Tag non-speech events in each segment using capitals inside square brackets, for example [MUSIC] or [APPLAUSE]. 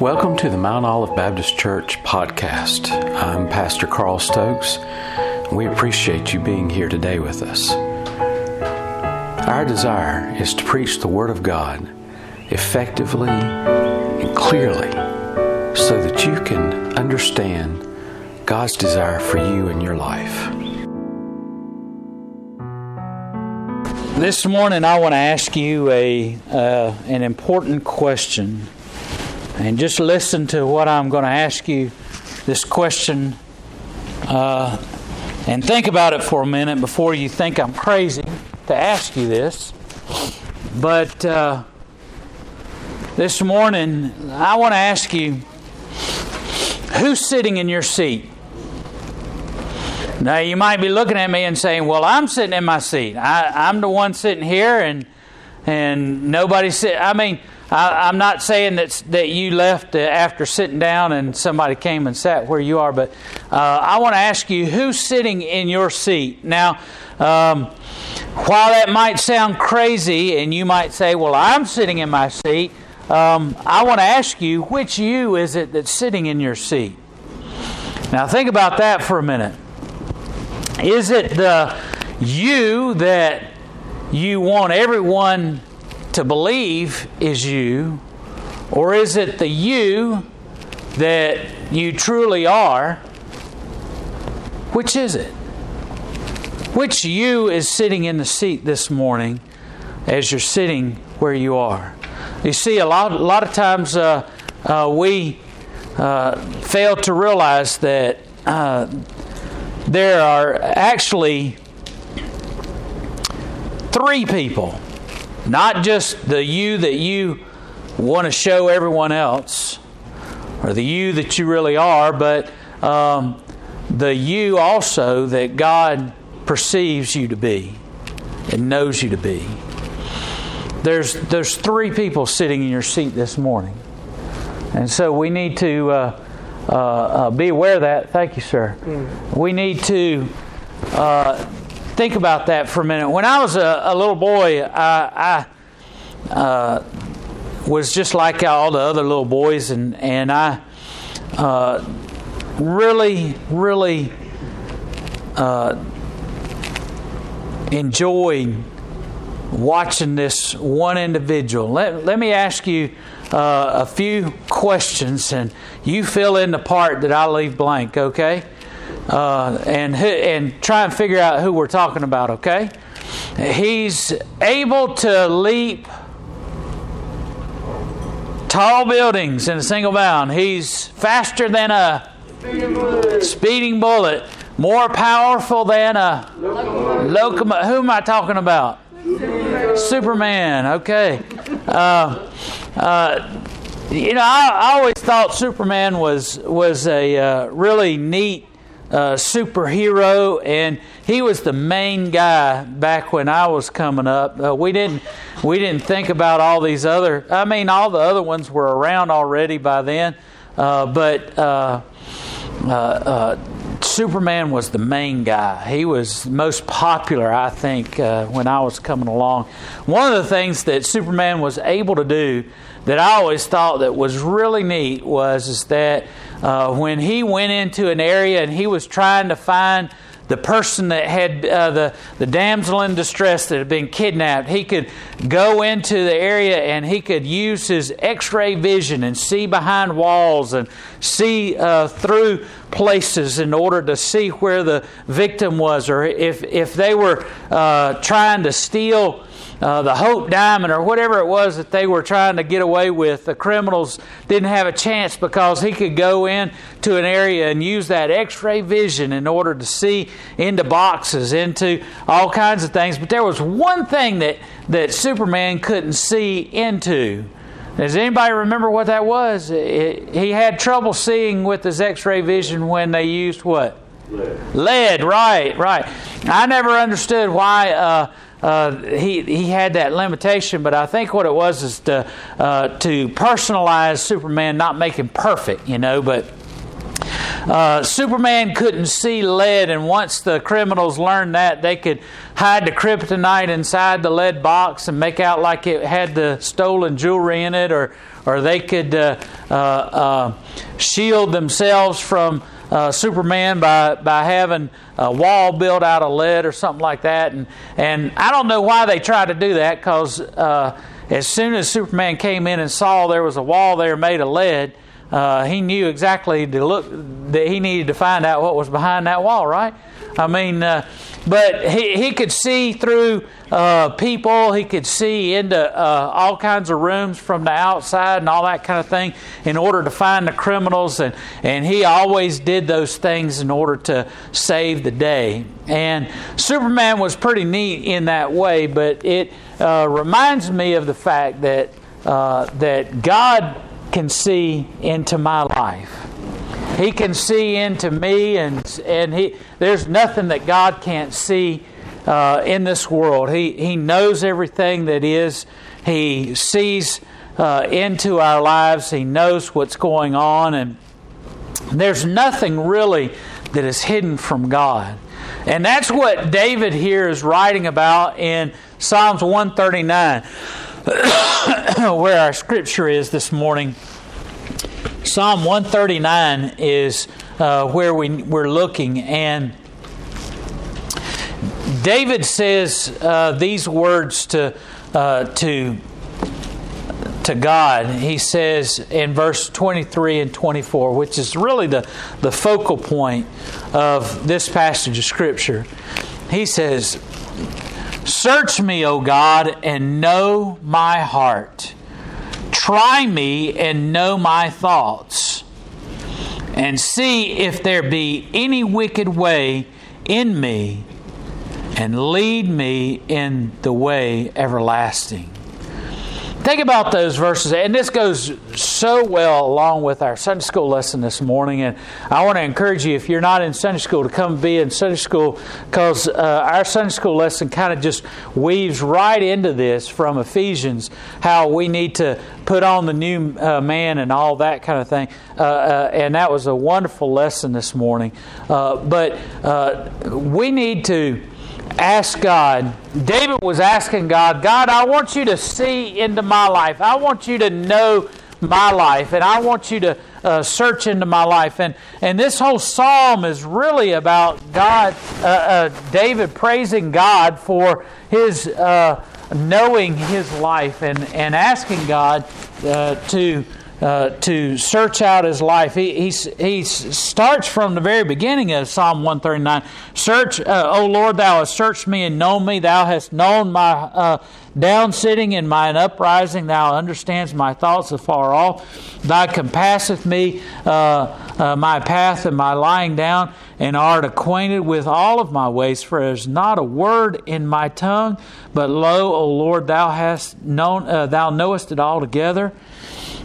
Welcome to the Mount Olive Baptist Church podcast. I'm Pastor Carl Stokes. We appreciate you being here today with us. Our desire is to preach the Word of God effectively and clearly so that you can understand God's desire for you in your life. This morning, I want to ask you a uh, an important question and just listen to what I'm going to ask you this question uh, and think about it for a minute before you think I'm crazy to ask you this. But uh, this morning, I want to ask you who's sitting in your seat? Now, you might be looking at me and saying, Well, I'm sitting in my seat. I, am the one sitting here, and, and nobody sit. I mean, I, am not saying that that you left after sitting down and somebody came and sat where you are, but uh, I want to ask you who's sitting in your seat now. Um, while that might sound crazy, and you might say, "Well, I'm sitting in my seat," um, I want to ask you, which you is it that's sitting in your seat? Now, think about that for a minute. Is it the you that you want everyone to believe is you, or is it the you that you truly are? Which is it? Which you is sitting in the seat this morning as you're sitting where you are? You see, a lot, a lot of times uh, uh, we uh, fail to realize that uh, there are actually three people not just the you that you want to show everyone else, or the you that you really are, but um, the you also that God perceives you to be and knows you to be. There's, there's three people sitting in your seat this morning. And so we need to uh, uh, uh, be aware of that. Thank you, sir. Mm. We need to uh, think about that for a minute. When I was a, a little boy, I, I uh, was just like all the other little boys, and and I uh, really, really uh, enjoyed watching this one individual. Let, let me ask you uh, a few questions, and you fill in the part that I leave blank, okay? Uh, and and try and figure out who we're talking about. Okay, he's able to leap tall buildings in a single bound. He's faster than a speeding bullet. Speeding bullet. More powerful than a locomotive. Who am I talking about? Superman. Superman. Okay. Uh, uh, you know, I, I, always thought Superman was was a uh, really neat uh, superhero, and he was the main guy back when I was coming up. Uh, we didn't we didn't think about all these other. I mean, all the other ones were around already by then, uh, but. Uh, uh, uh, Superman was the main guy. He was most popular, I think, when I was coming along. One of the things that Superman was able to do that I always thought that was really neat was is that uh, when he went into an area and he was trying to find the person that had uh, the, the damsel in distress that had been kidnapped, he could go into the area and he could use his x ray vision and see behind walls and see uh, through places in order to see where the victim was, or if, if they were uh, trying to steal uh, the Hope Diamond or whatever it was that they were trying to get away with, the criminals didn't have a chance because he could go in to an area and use that X-ray vision in order to see into boxes, into all kinds of things. But there was one thing that that Superman couldn't see into. Does anybody remember what that was? It, he had trouble seeing with his X-ray vision when they used what? Lead. Lead, right, right. I never understood why uh, uh, he he had that limitation, but I think what it was is to uh, to personalize Superman, not make him perfect, you know. But Uh, Superman couldn't see lead, and once the criminals learned that, they could hide the kryptonite inside the lead box and make out like it had the stolen jewelry in it, or or they could uh, uh, uh shield themselves from uh, Superman by by having a wall built out of lead or something like that. And and I don't know why they tried to do that because uh, as soon as Superman came in and saw there was a wall there made of lead, uh, he knew exactly to look that he needed to find out what was behind that wall. Right? I mean, uh, but he he could see through uh, people. He could see into uh, all kinds of rooms from the outside and all that kind of thing in order to find the criminals. And, and he always did those things in order to save the day. And Superman was pretty neat in that way, but it uh, reminds me of the fact that, uh, that God can see into my life. He can see into me, and, and he, there's nothing that God can't see uh, in this world. He, he knows everything that is. He sees uh, into our lives. He knows what's going on. And there's nothing really that is hidden from God. And that's what David here is writing about in Psalms 139, [COUGHS] where our scripture is this morning. Psalm 139 is uh, where we, we're looking. And David says uh, these words to, uh, to, to God. He says in verse 23 and 24, which is really the, the focal point of this passage of Scripture. He says, Search me, O God, and know my heart. Try me and know my thoughts, and see if there be any wicked way in me and lead me in the way everlasting. Think about those verses, and this goes so well along with our Sunday school lesson this morning. And I want to encourage you, if you're not in Sunday school, to come be in Sunday school because uh, our Sunday school lesson kind of just weaves right into this from Ephesians, how we need to put on the new uh, man and all that kind of thing. Uh, uh and that was a wonderful lesson this morning. Uh, but uh, we need to ask God. David was asking God, God, I want you to see into my life. I want you to know my life, and I want you to uh, search into my life. And and this whole psalm is really about God, uh, uh, David praising God for his uh, knowing his life and and asking God uh, to uh, to search out his life. He, he, he starts from the very beginning of Psalm 139. Search, uh, O Lord, thou hast searched me and known me. Thou hast known my uh, down sitting and mine uprising. Thou understandest my thoughts afar off. Thou compasseth me uh, uh, my path and my lying down, and art acquainted with all of my ways. For there is not a word in my tongue, but lo, O Lord, thou hast known, uh, thou knowest it altogether.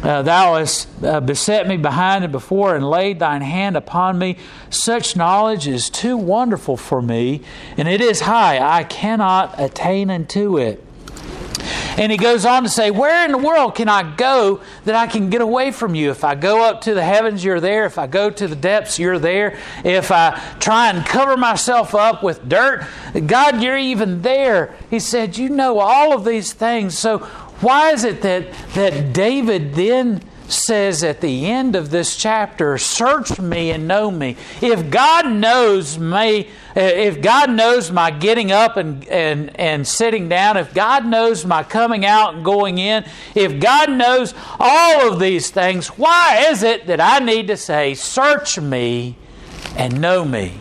Uh, thou hast uh, beset me behind and before and laid thine hand upon me. Such knowledge is too wonderful for me, and it is high. I cannot attain unto it. And he goes on to say, Where in the world can I go that I can get away from you? If I go up to the heavens, you're there. If I go to the depths, you're there. If I try and cover myself up with dirt, God, you're even there. He said, You know all of these things. So why is it that, that David then says at the end of this chapter, Search me and know me? If God knows me, if God knows my getting up and, and, and sitting down, if God knows my coming out and going in, if God knows all of these things, why is it that I need to say, Search me and know me?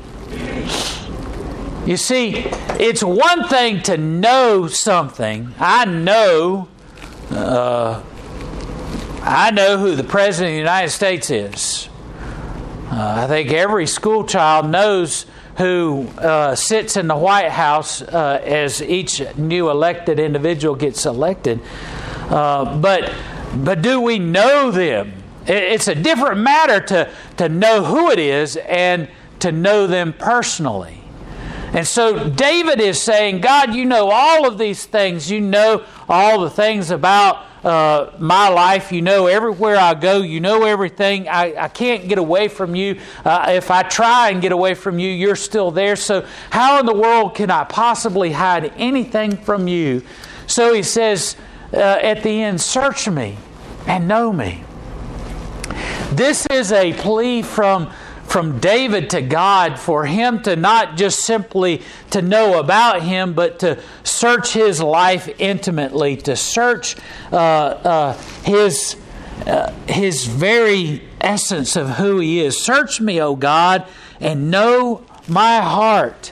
You see, it's one thing to know something. I know uh, I know who the President of the United States is. Uh, I think every school child knows who uh, sits in the White House uh, as each new elected individual gets elected. Uh, but, but do we know them? It's a different matter to, to know who it is and to know them personally. And so David is saying, God, you know all of these things. You know all the things about uh, my life. You know everywhere I go. You know everything. I, I can't get away from you. Uh, if I try and get away from you, you're still there. So, how in the world can I possibly hide anything from you? So he says uh, at the end, Search me and know me. This is a plea from from David to God for him to not just simply to know about him, but to search his life intimately, to search uh, uh, his uh, his very essence of who he is. Search me, O God, and know my heart.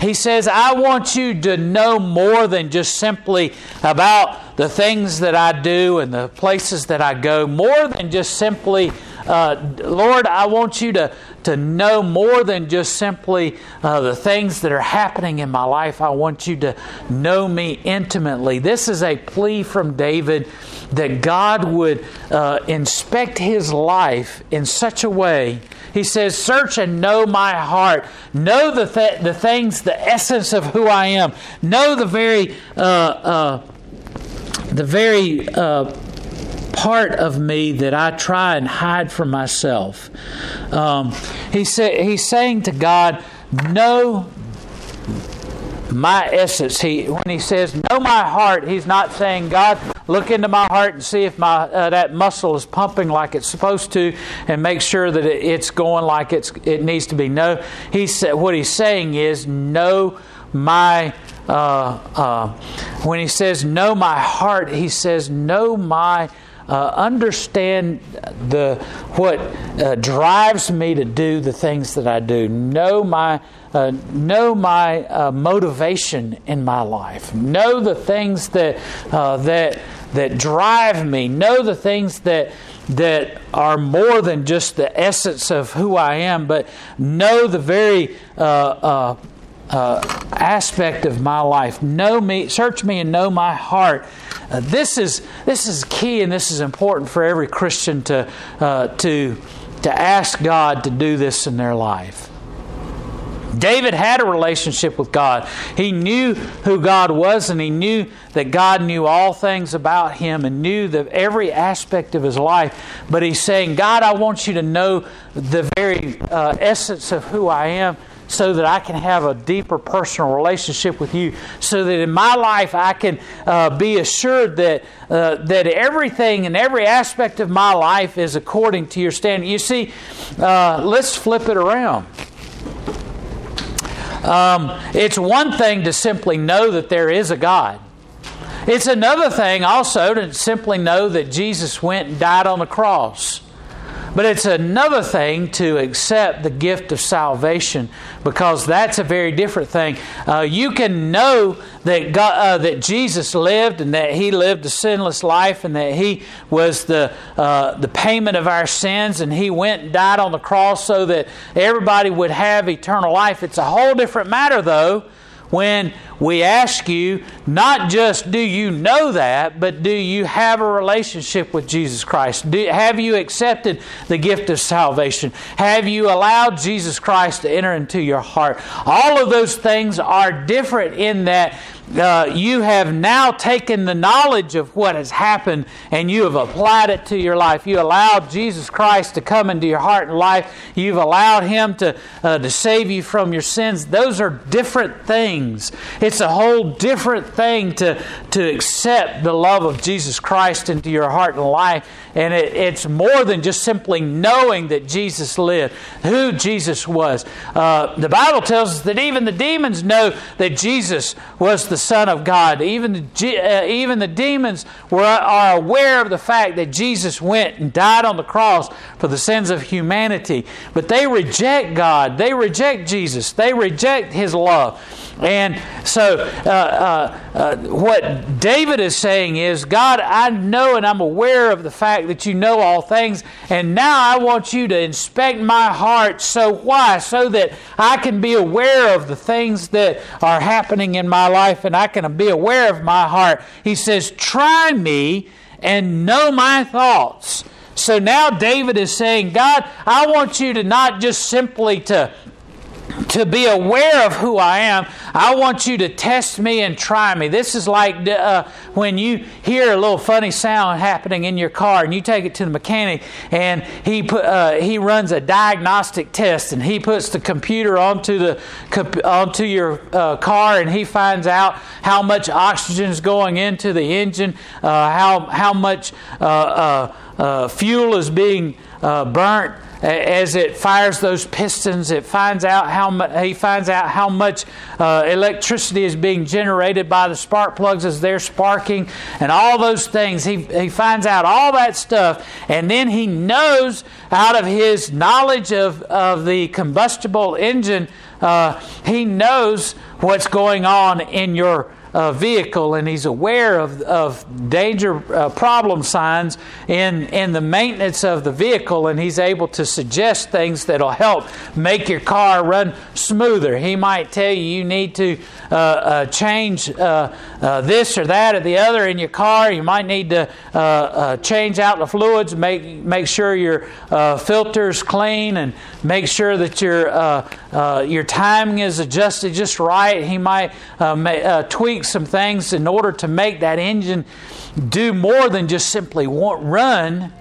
He says, I want you to know more than just simply about the things that I do and the places that I go, more than just simply uh, Lord, I want you to, to know more than just simply uh, the things that are happening in my life. I want you to know me intimately. This is a plea from David that God would uh, inspect his life in such a way. He says, Search and know my heart. Know the, th- the things, the essence of who I am. Know the very, uh, uh, the very uh, part of me that I try and hide from myself. Um, he say, he's saying to God, Know my essence. He when he says know my heart, he's not saying God look into my heart and see if my uh, that muscle is pumping like it's supposed to, and make sure that it, it's going like it's it needs to be. No, he said what he's saying is know my. Uh, uh, when he says know my heart, he says know my uh, understand the what uh, drives me to do the things that I do. Know my uh, know my uh, motivation in my life. Know the things that uh, that that drive me. Know the things that that are more than just the essence of who I am, but know the very uh, aspect of my life. Know me, search me, and know my heart. Uh, this is this is key, and this is important for every Christian to uh, to to ask God to do this in their life. David had a relationship with God. He knew who God was, and he knew that God knew all things about him and knew the, every aspect of his life. But he's saying, God, I want you to know the very uh, essence of who I am so that I can have a deeper personal relationship with you, so that in my life I can uh, be assured that, uh, that everything and every aspect of my life is according to your standard. You see, uh, let's flip it around. Um, it's one thing to simply know that there is a God. It's another thing also to simply know that Jesus went and died on the cross. But it's another thing to accept the gift of salvation because that's a very different thing. Uh, you can know that God, uh, that Jesus lived and that He lived a sinless life and that He was the uh, the payment of our sins and He went and died on the cross so that everybody would have eternal life. It's a whole different matter, though when we ask you not just do you know that, but do you have a relationship with Jesus Christ? Do, have you accepted the gift of salvation? Have you allowed Jesus Christ to enter into your heart? All of those things are different in that uh, you have now taken the knowledge of what has happened and you have applied it to your life. You allowed Jesus Christ to come into your heart and life. You've allowed Him to, uh, to save you from your sins. Those are different things. It's a whole different thing to, to accept the love of Jesus Christ into your heart and life. And it, it's more than just simply knowing that Jesus lived, who Jesus was. Uh, the Bible tells us that even the demons know that Jesus was the Son of God. Even the, uh, even the demons were, are aware of the fact that Jesus went and died on the cross for the sins of humanity. But they reject God. They reject Jesus. They reject His love. And so, uh, uh, uh, what David is saying is, God, I know and I'm aware of the fact that you know all things, and now I want you to inspect my heart. So, why? So that I can be aware of the things that are happening in my life and I can be aware of my heart. He says, Try me and know my thoughts. So now David is saying, God, I want you to not just simply to to be aware of who I am, I want you to test me and try me. This is like uh, when you hear a little funny sound happening in your car, and you take it to the mechanic, and he put uh, he runs a diagnostic test, and he puts the computer onto the onto your uh, car, and he finds out how much oxygen is going into the engine, uh, how how much uh, uh, fuel is being burnt as it fires those pistons, it finds out how much, he finds out how much uh, electricity is being generated by the spark plugs as they're sparking, and all those things. He, he finds out all that stuff, and then he knows out of his knowledge of, of the combustible engine, uh, he knows what's going on in your uh, vehicle and he's aware of, of danger uh, problem signs in, in the maintenance of the vehicle and he's able to suggest things that'll help make your car run smoother. He might tell you you need to uh, uh change uh, uh, this or that or the other in your car. You might need to change out the fluids, make, make sure your filter's clean and make sure that your, uh, uh, your timing is adjusted just right. He might uh, ma- tweak tweak some things in order to make that engine do more than just simply run.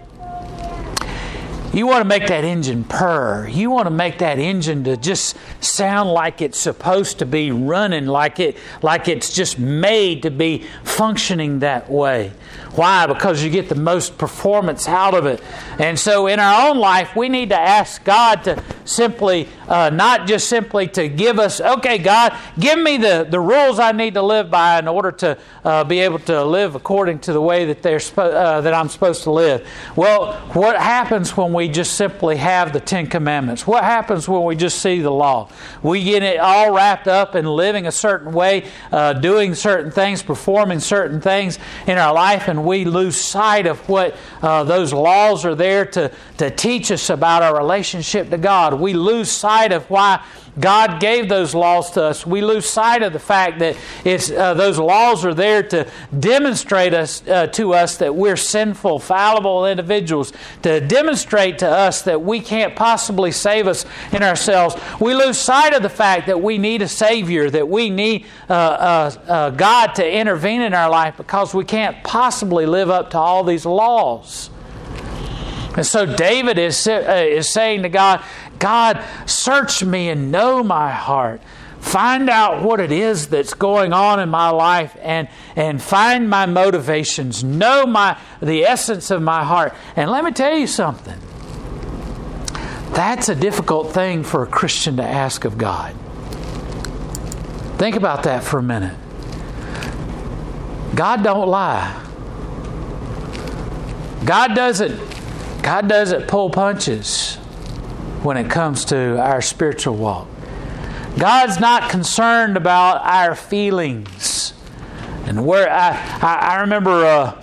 You want to make that engine purr. You want to make that engine to just sound like it's supposed to be running, like it like it's just made to be functioning that way. Why? Because you get the most performance out of it. And so in our own life, we need to ask God to simply, uh, not just simply to give us, okay, God, give me the, the rules I need to live by in order to uh, be able to live according to the way that, they're uh, that I'm supposed to live. Well, what happens when we just simply have the Ten Commandments? What happens when we just see the law? We get it all wrapped up in living a certain way, uh, doing certain things, performing certain things in our life, and we lose sight of what uh, those laws are there to, to teach us about our relationship to God. We lose sight of why God gave those laws to us. We lose sight of the fact that it's, uh, those laws are there to demonstrate us, uh, to us that we're sinful, fallible individuals, to demonstrate to us that we can't possibly save us in ourselves. We lose sight of the fact that we need a Savior, that we need uh, uh, uh God to intervene in our life because we can't possibly live up to all these laws. And so David is, uh, is saying to God, God, search me and know my heart. Find out what it is that's going on in my life and, and find my motivations. Know my, the essence of my heart. And let me tell you something. That's a difficult thing for a Christian to ask of God. Think about that for a minute. God don't lie. God doesn't God doesn't pull punches when it comes to our spiritual walk. God's not concerned about our feelings. And where I, I, I remember uh,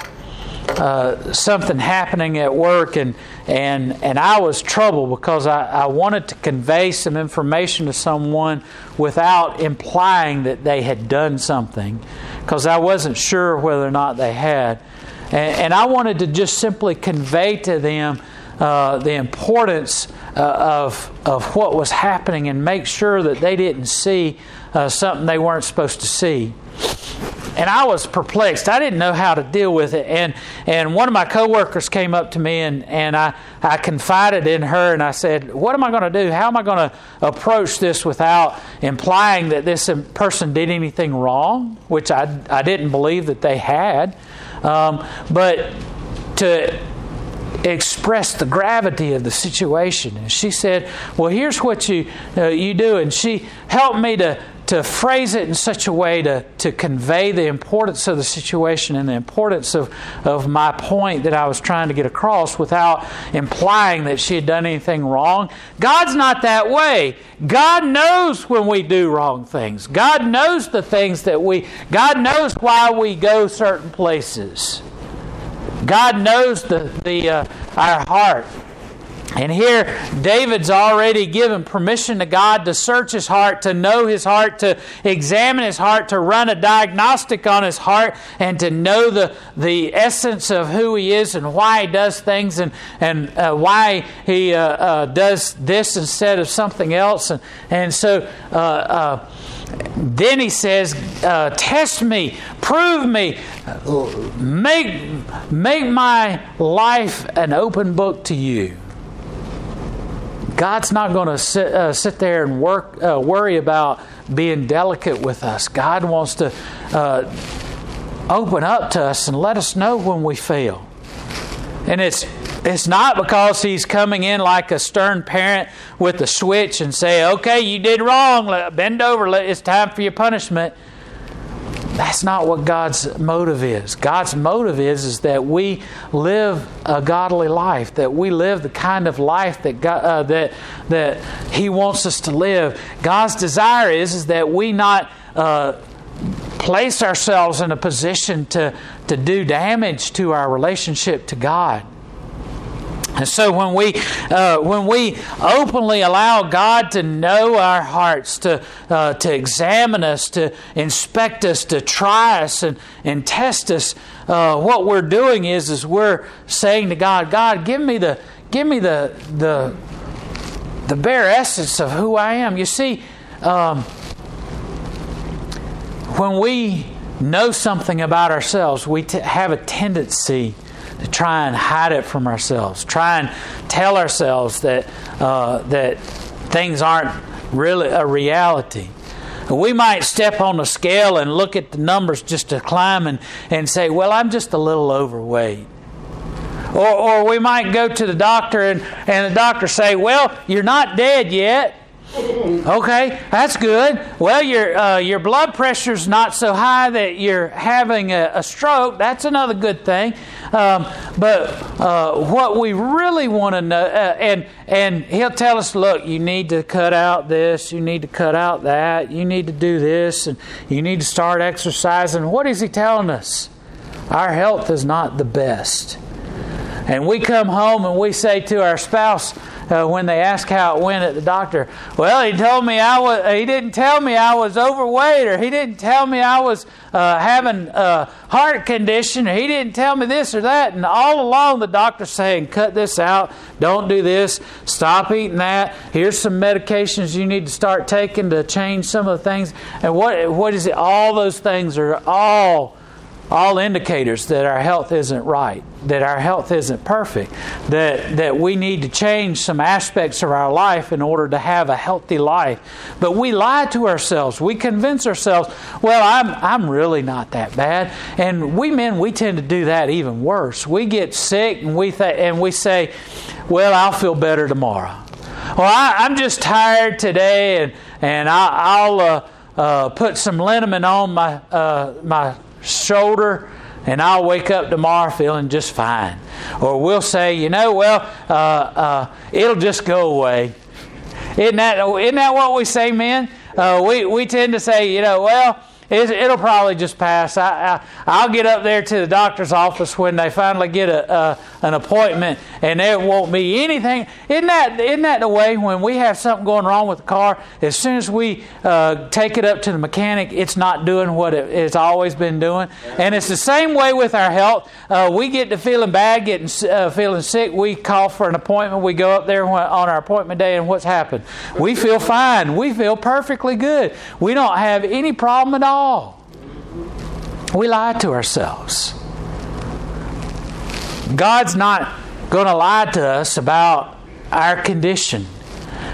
uh, something happening at work, and and and I was troubled because I, I wanted to convey some information to someone without implying that they had done something, because I wasn't sure whether or not they had, and, and I wanted to just simply convey to them uh, the importance uh, of, of what was happening and make sure that they didn't see uh, something they weren't supposed to see. And I was perplexed. I didn't know how to deal with it. And, and one of my coworkers came up to me and, and I, I confided in her and I said, What am I going to do? How am I going to approach this without implying that this person did anything wrong? Which I, I didn't believe that they had. Um, but to expressed the gravity of the situation. And she said, "Well, here's what you uh, you do," and she helped me to to phrase it in such a way to, to convey the importance of the situation and the importance of, of my point that I was trying to get across without implying that she had done anything wrong. God's not that way. God knows when we do wrong things. God knows the things that we, God knows why we go certain places. God knows the, the, uh, our heart. And here, David's already given permission to God to search his heart, to know his heart, to examine his heart, to run a diagnostic on his heart, and to know the, the essence of who he is and why he does things and, and uh, why he uh, uh, does this instead of something else. And, and so, uh, uh, then he says, uh, Test me, prove me, make, make my life an open book to you. God's not going to sit, uh, sit there and work, uh, worry about being delicate with us. God wants to uh, open up to us and let us know when we fail. And it's it's not because he's coming in like a stern parent with a switch and say, "Okay, you did wrong. Bend over. It's time for your punishment." That's not what God's motive is. God's motive is, is that we live a godly life, that we live the kind of life that, God, uh, that, that He wants us to live. God's desire is, is that we not uh, place ourselves in a position to, to do damage to our relationship to God. And so when we uh, when we openly allow God to know our hearts, to uh, to examine us, to inspect us, to try us and, and test us, uh, what we're doing is is we're saying to God, God, give me the give me the the the bare essence of who I am. You see, um, when we know something about ourselves, we t- have a tendency to try and hide it from ourselves, try and tell ourselves that uh, that things aren't really a reality. We might step on the scale and look at the numbers just to climb and, and say, well, I'm just a little overweight. Or, or we might go to the doctor and, and the doctor say, well, you're not dead yet. Okay, that's good. Well, your uh, your blood pressure's not so high that you're having a, a stroke. That's another good thing. Um, but uh, what we really want to know, uh, and and he'll tell us, look, you need to cut out this, you need to cut out that, you need to do this, and you need to start exercising. What is he telling us? Our health is not the best. And we come home and we say to our spouse, uh, when they ask how it went at the doctor. Well, he told me I was. He didn't tell me I was overweight, or he didn't tell me I was uh, having a heart condition, or he didn't tell me this or that. And all along, the doctor's saying, "Cut this out. Don't do this. Stop eating that. Here's some medications you need to start taking to change some of the things." And what what is it? All those things are all all indicators that our health isn't right, that our health isn't perfect, that, that we need to change some aspects of our life in order to have a healthy life. But we lie to ourselves. We convince ourselves, well, I'm, I'm really not that bad. And we men, we tend to do that even worse. We get sick and we, th- and we say, well, I'll feel better tomorrow. Well, I, am just tired today and, and I, will uh, uh, put some liniment on my, uh, my shoulder, and I'll wake up tomorrow feeling just fine. Or we'll say, you know, well, uh, uh, it'll just go away. Isn't that, isn't that what we say, men? Uh, we, we tend to say, you know, well, it'll probably just pass. I, I, will get up there to the doctor's office when they finally get a, a, an appointment, and there won't be anything. Isn't that, isn't that the way when we have something going wrong with the car? As soon as we uh, take it up to the mechanic, it's not doing what it, it's always been doing. And it's the same way with our health. Uh, we get to feeling bad, getting uh, feeling sick. We call for an appointment. We go up there on our appointment day, and what's happened? We feel fine. We feel perfectly good. We don't have any problem at all all. We lie to ourselves. God's not going to lie to us about our condition.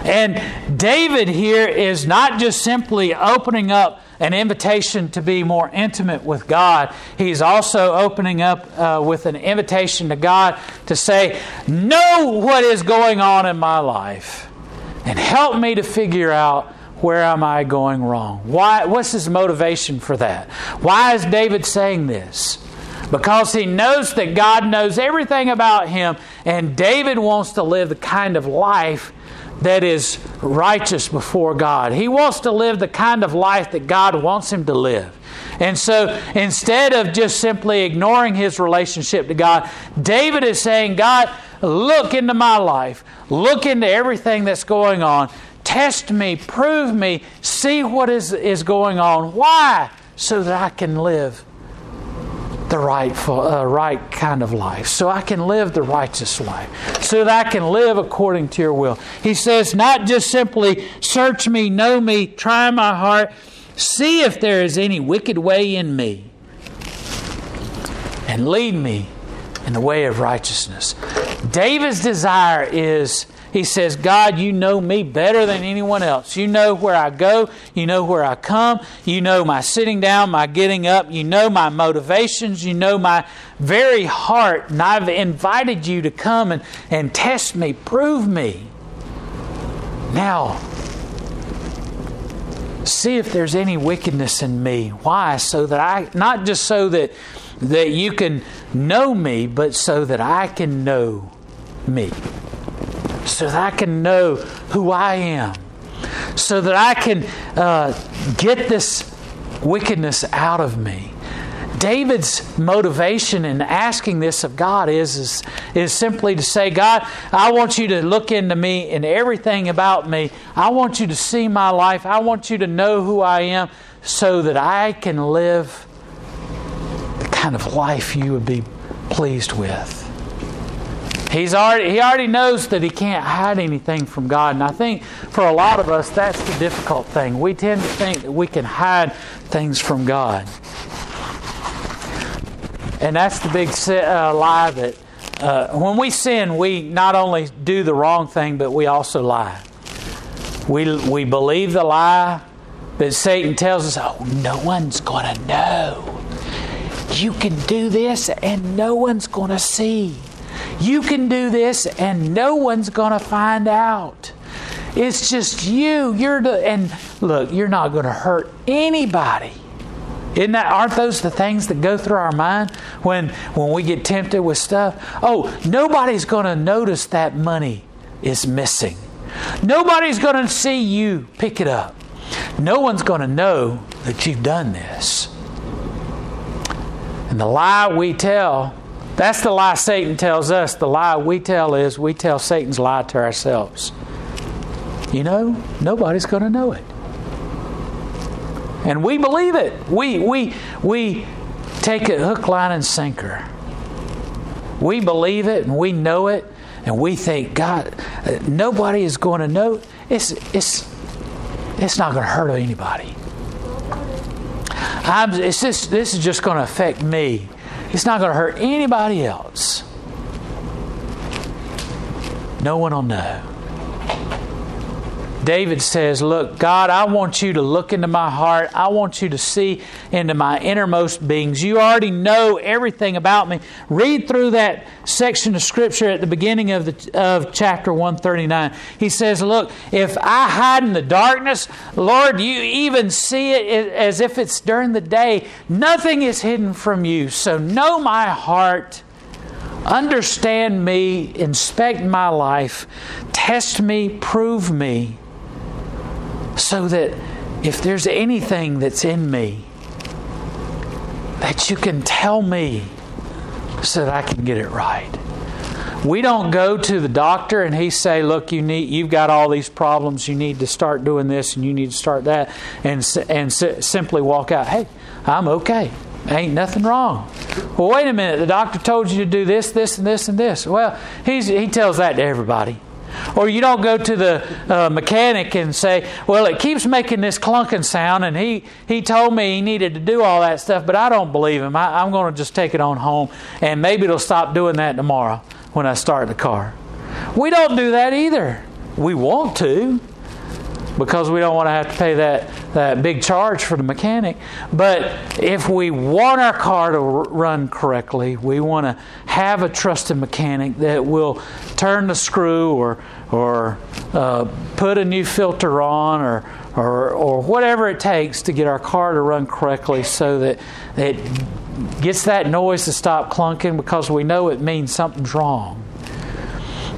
And David here is not just simply opening up an invitation to be more intimate with God, he's also opening up uh, with an invitation to God to say, Know what is going on in my life and help me to figure out where am I going wrong? Why, what's his motivation for that? Why is David saying this? Because he knows that God knows everything about him, and David wants to live the kind of life that is righteous before God. He wants to live the kind of life that God wants him to live. And so instead of just simply ignoring his relationship to God, David is saying, God, look into my life, look into everything that's going on, test me, prove me, see what is, is going on. Why? So that I can live the right, uh, right kind of life, so I can live the righteous life, so that I can live according to your will. He says, not just simply search me, know me, try my heart, see if there is any wicked way in me, and lead me in the way of righteousness. David's desire is he says, God, you know me better than anyone else. You know where I go. You know where I come. You know my sitting down, my getting up. You know my motivations. You know my very heart. And I've invited you to come and, and test me, prove me. Now, see if there's any wickedness in me. Why? So that I, not just so that, that you can know me, but so that I can know me so that I can know who I am, so that I can uh, get this wickedness out of me. David's motivation in asking this of God is, is, is simply to say, God, I want you to look into me and everything about me. I want you to see my life. I want you to know who I am so that I can live the kind of life you would be pleased with. He's already, he already knows that he can't hide anything from God. And I think for a lot of us, that's the difficult thing. We tend to think that we can hide things from God. And that's the big uh, lie that uh, when we sin, we not only do the wrong thing, but we also lie. We, we believe the lie that Satan tells us, oh, no one's going to know. You can do this and no one's going to see. You can do this and no one's going to find out. It's just you. You're the, and look, you're not going to hurt anybody. Isn't that, aren't those the things that go through our mind when, when we get tempted with stuff? Oh, nobody's going to notice that money is missing. Nobody's going to see you pick it up. No one's going to know that you've done this. And the lie we tell that's the lie Satan tells us. The lie we tell is we tell Satan's lie to ourselves. You know, nobody's going to know it. And we believe it. We, we, we take it hook, line, and sinker. We believe it and we know it, and we think, God, nobody is going to know. It's, it's, it's not going to hurt anybody. I'm, it's just, this is just going to affect me. It's not going to hurt anybody else. No one will know. David says, Look, God, I want you to look into my heart. I want you to see into my innermost beings. You already know everything about me. Read through that section of Scripture at the beginning of, the, of chapter 139. He says, Look, if I hide in the darkness, Lord, you even see it as if it's during the day. Nothing is hidden from you. So know my heart. Understand me, inspect my life, test me, prove me so that if there's anything that's in me, that you can tell me so that I can get it right. We don't go to the doctor and he say, "Look, you need you've got all these problems. You need to start doing this and you need to start that," and and simply walk out. Hey, I'm okay. Ain't nothing wrong. Well, wait a minute. The doctor told you to do this, this, and this, and this. Well, he's, he tells that to everybody. Or you don't go to the uh, mechanic and say, Well, it keeps making this clunking sound, and he, he told me he needed to do all that stuff, but I don't believe him. I, I'm going to just take it on home, and maybe it'll stop doing that tomorrow when I start the car. We don't do that either. We want to because we don't want to have to pay that, that big charge for the mechanic. But if we want our car to run correctly, we want to have a trusted mechanic that will turn the screw or, or uh, put a new filter on or, or, or whatever it takes to get our car to run correctly so that it gets that noise to stop clunking because we know it means something's wrong.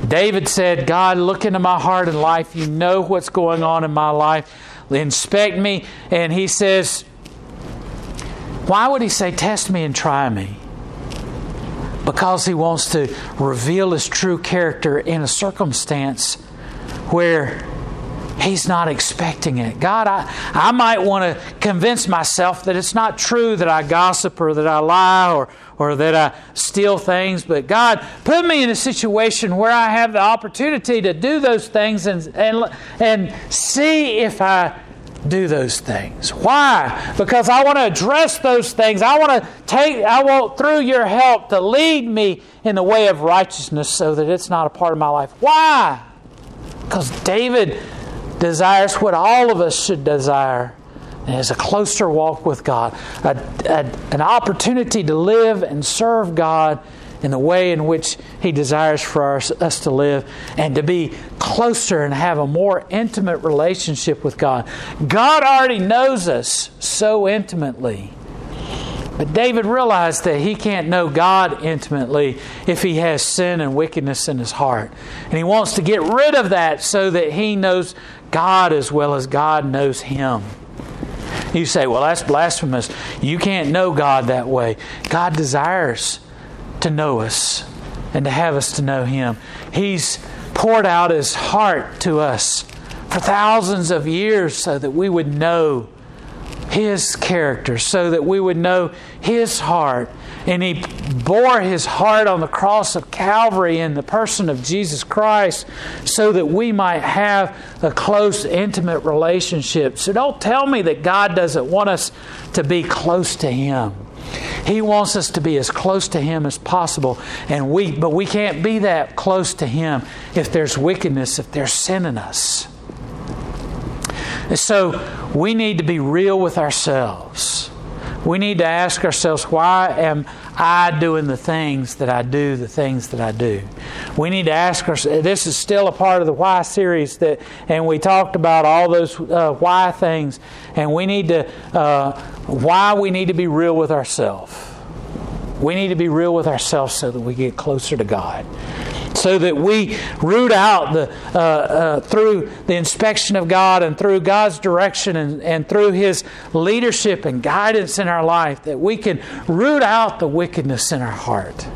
David said, God, look into my heart and life. You know what's going on in my life. Inspect me. And he says, Why would he say, Test me and try me? Because he wants to reveal his true character in a circumstance where he's not expecting it. God, I, I might want to convince myself that it's not true that I gossip or that I lie or, or that I steal things, but God, put me in a situation where I have the opportunity to do those things and, and, and see if I do those things. Why? Because I want to address those things. I want to take, I want through your help to lead me in the way of righteousness so that it's not a part of my life. Why? Because David desires what all of us should desire and is a closer walk with God, a, a, an opportunity to live and serve God in the way in which He desires for us, us, to live, and to be closer and have a more intimate relationship with God. God already knows us so intimately. But David realized that he can't know God intimately if he has sin and wickedness in his heart. And he wants to get rid of that so that he knows God as well as God knows him. You say, well, that's blasphemous. You can't know God that way. God desires to know us and to have us to know Him. He's poured out His heart to us for thousands of years so that we would know His character, so that we would know His heart. And He bore His heart on the cross of Calvary in the person of Jesus Christ so that we might have a close, intimate relationship. So don't tell me that God doesn't want us to be close to Him. He wants us to be as close to Him as possible, and we, but we can't be that close to Him if there's wickedness, if there's sin in us. And so we need to be real with ourselves. We need to ask ourselves, why am I doing the things that I do, the things that I do? We need to ask ourselves, this is still a part of the why series that, and we talked about all those uh, why things, and we need to, uh, why we need to be real with ourselves. We need to be real with ourselves so that we get closer to God so that we root out the uh, uh, through the inspection of God and through God's direction and, and through His leadership and guidance in our life that we can root out the wickedness in our heart.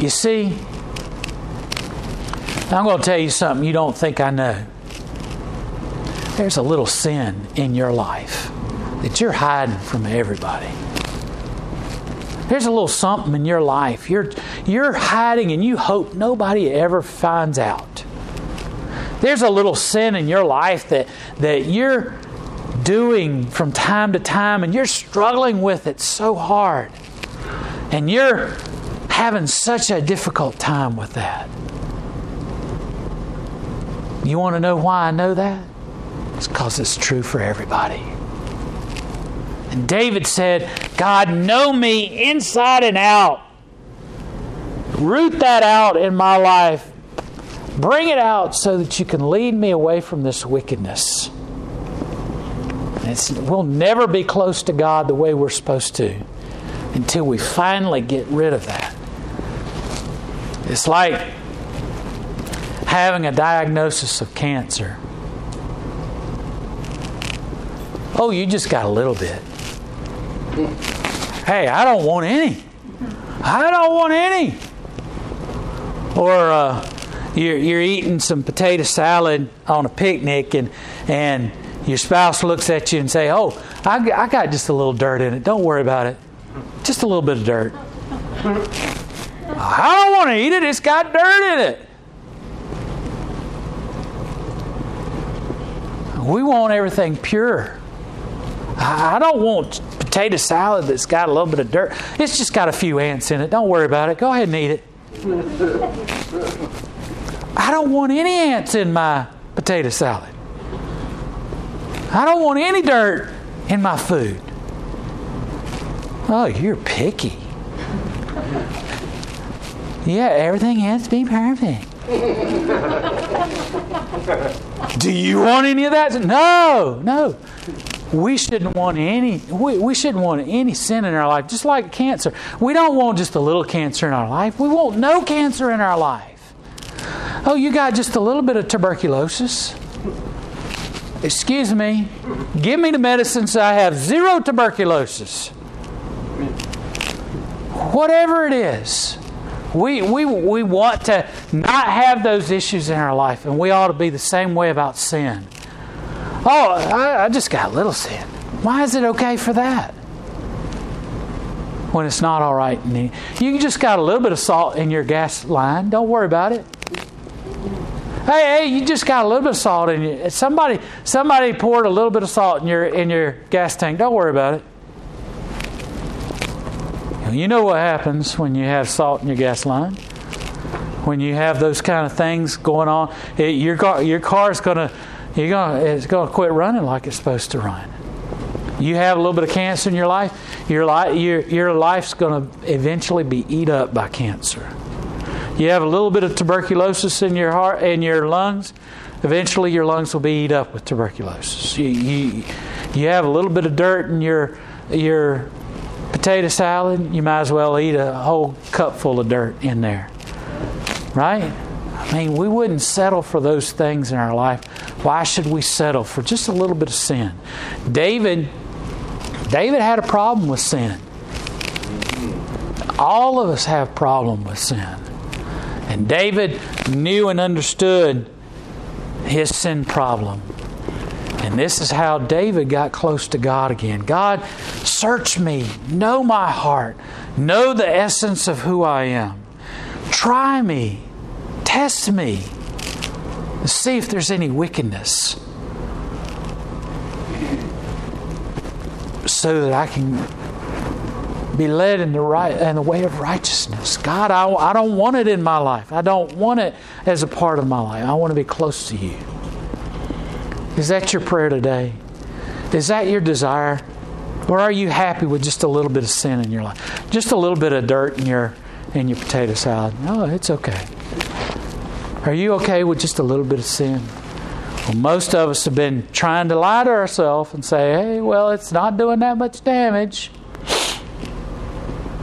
You see, I'm going to tell you something you don't think I know. There's a little sin in your life that you're hiding from everybody. There's a little something in your life. You're, you're hiding and you hope nobody ever finds out. There's a little sin in your life that, that you're doing from time to time and you're struggling with it so hard. And you're having such a difficult time with that. You want to know why I know that? It's because it's true for everybody. And David said, God, know me inside and out. Root that out in my life. Bring it out so that you can lead me away from this wickedness. It's, we'll never be close to God the way we're supposed to until we finally get rid of that. It's like having a diagnosis of cancer. Oh, you just got a little bit. Hey, I don't want any. I don't want any. Or uh, you're, you're eating some potato salad on a picnic and, and your spouse looks at you and say, oh, I, I got just a little dirt in it. Don't worry about it. Just a little bit of dirt. I don't want to eat it. It's got dirt in it. We want everything pure. I don't want potato salad that's got a little bit of dirt. It's just got a few ants in it. Don't worry about it. Go ahead and eat it. I don't want any ants in my potato salad. I don't want any dirt in my food. Oh, you're picky. Yeah, everything has to be perfect. Do you want any of that? No, no we shouldn't want any we, we shouldn't want any sin in our life just like cancer we don't want just a little cancer in our life we want no cancer in our life Oh, you got just a little bit of tuberculosis. Excuse me. Give me the medicine so I have zero tuberculosis. Whatever it is. We, we, we want to not have those issues in our life, and we ought to be the same way about sin. Oh, I, I just got a little sin. Why is it okay for that? When it's not all right. You just got a little bit of salt in your gas line. Don't worry about it. Hey, hey, you just got a little bit of salt in you. Somebody, somebody poured a little bit of salt in your in your gas tank. Don't worry about it. You know what happens when you have salt in your gas line? When you have those kind of things going on, it, your car, your car is gonna, you're gonna, it's gonna quit running like it's supposed to run. You have a little bit of cancer in your life, your your, your life's gonna eventually be eat up by cancer. You have a little bit of tuberculosis in your heart in your lungs. Eventually, your lungs will be eat up with tuberculosis. You, you, you have a little bit of dirt in your your potato salad. You might as well eat a whole cup full of dirt in there, right? I mean, we wouldn't settle for those things in our life. Why should we settle for just a little bit of sin? David, David had a problem with sin. All of us have problem with sin. And David knew and understood his sin problem. And this is how David got close to God again. God, search me, know my heart, know the essence of who I am. Try me, test me, see if there's any wickedness. So that I can be led in the right in the way of righteousness. God, I, I don't want it in my life. I don't want it as a part of my life. I want to be close to you. Is that your prayer today? Is that your desire? Or are you happy with just a little bit of sin in your life? Just a little bit of dirt in your in your potato salad. No, it's okay. Are you okay with just a little bit of sin? Well, most of us have been trying to lie to ourselves and say, hey, well, it's not doing that much damage.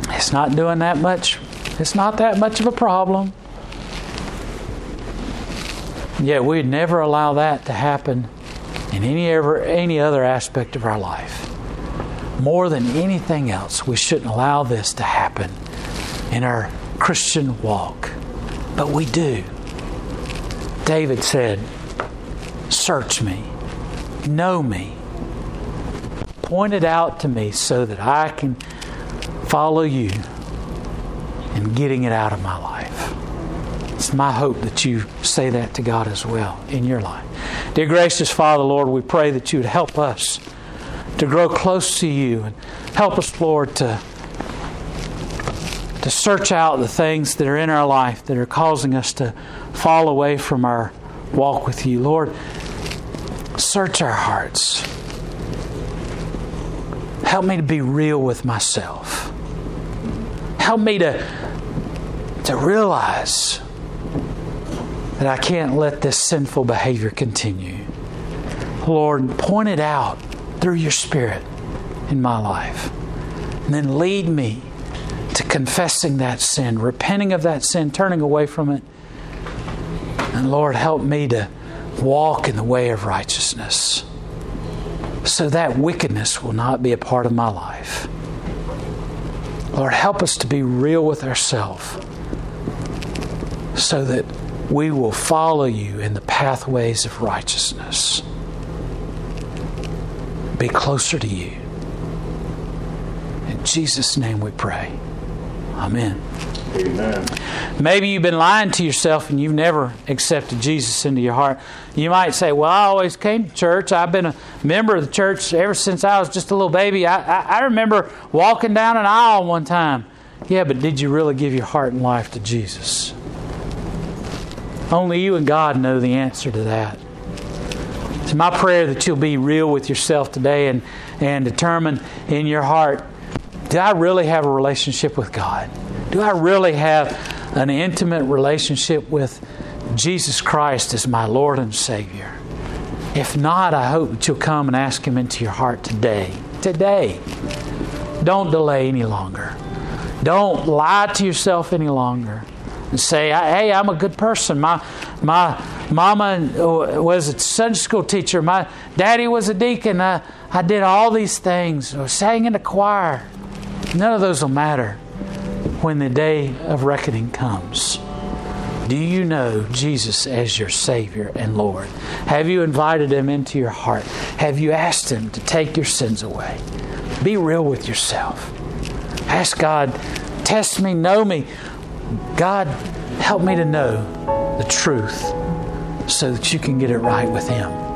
It's not doing that much. It's not that much of a problem. Yet we'd never allow that to happen in any ever any other aspect of our life. More than anything else, we shouldn't allow this to happen in our Christian walk. But we do. David said, Search me, know me, point it out to me so that I can follow you in getting it out of my life. It's my hope that you say that to God as well in your life. Dear gracious Father, Lord, we pray that you would help us to grow close to you and help us, Lord, to, to search out the things that are in our life that are causing us to fall away from our walk with you. Lord, search our hearts. Help me to be real with myself help me to, to realize that I can't let this sinful behavior continue. Lord, point it out through your Spirit in my life. And then lead me to confessing that sin, repenting of that sin, turning away from it. And Lord, help me to walk in the way of righteousness so that wickedness will not be a part of my life. Lord, help us to be real with ourselves so that we will follow you in the pathways of righteousness. Be closer to you. In Jesus' name we pray. Amen. Amen. Maybe you've been lying to yourself and you've never accepted Jesus into your heart. You might say, Well, I always came to church. I've been a member of the church ever since I was just a little baby. I, I, I remember walking down an aisle one time. Yeah, but did you really give your heart and life to Jesus? Only you and God know the answer to that. It's my prayer that you'll be real with yourself today and, and determine in your heart do I really have a relationship with God? Do I really have an intimate relationship with Jesus Christ as my Lord and Savior? If not, I hope that you'll come and ask Him into your heart today. Today. Don't delay any longer. Don't lie to yourself any longer. and say, "Hey, I'm a good person. My my mama uh, was a Sunday school teacher. My daddy was a deacon. I, I did all these things. I sang in the choir. None of those will matter when the day of reckoning comes." Do you know Jesus as your Savior and Lord? Have you invited Him into your heart? Have you asked Him to take your sins away? Be real with yourself. Ask God, test me, know me. God, help me to know the truth so that you can get it right with Him.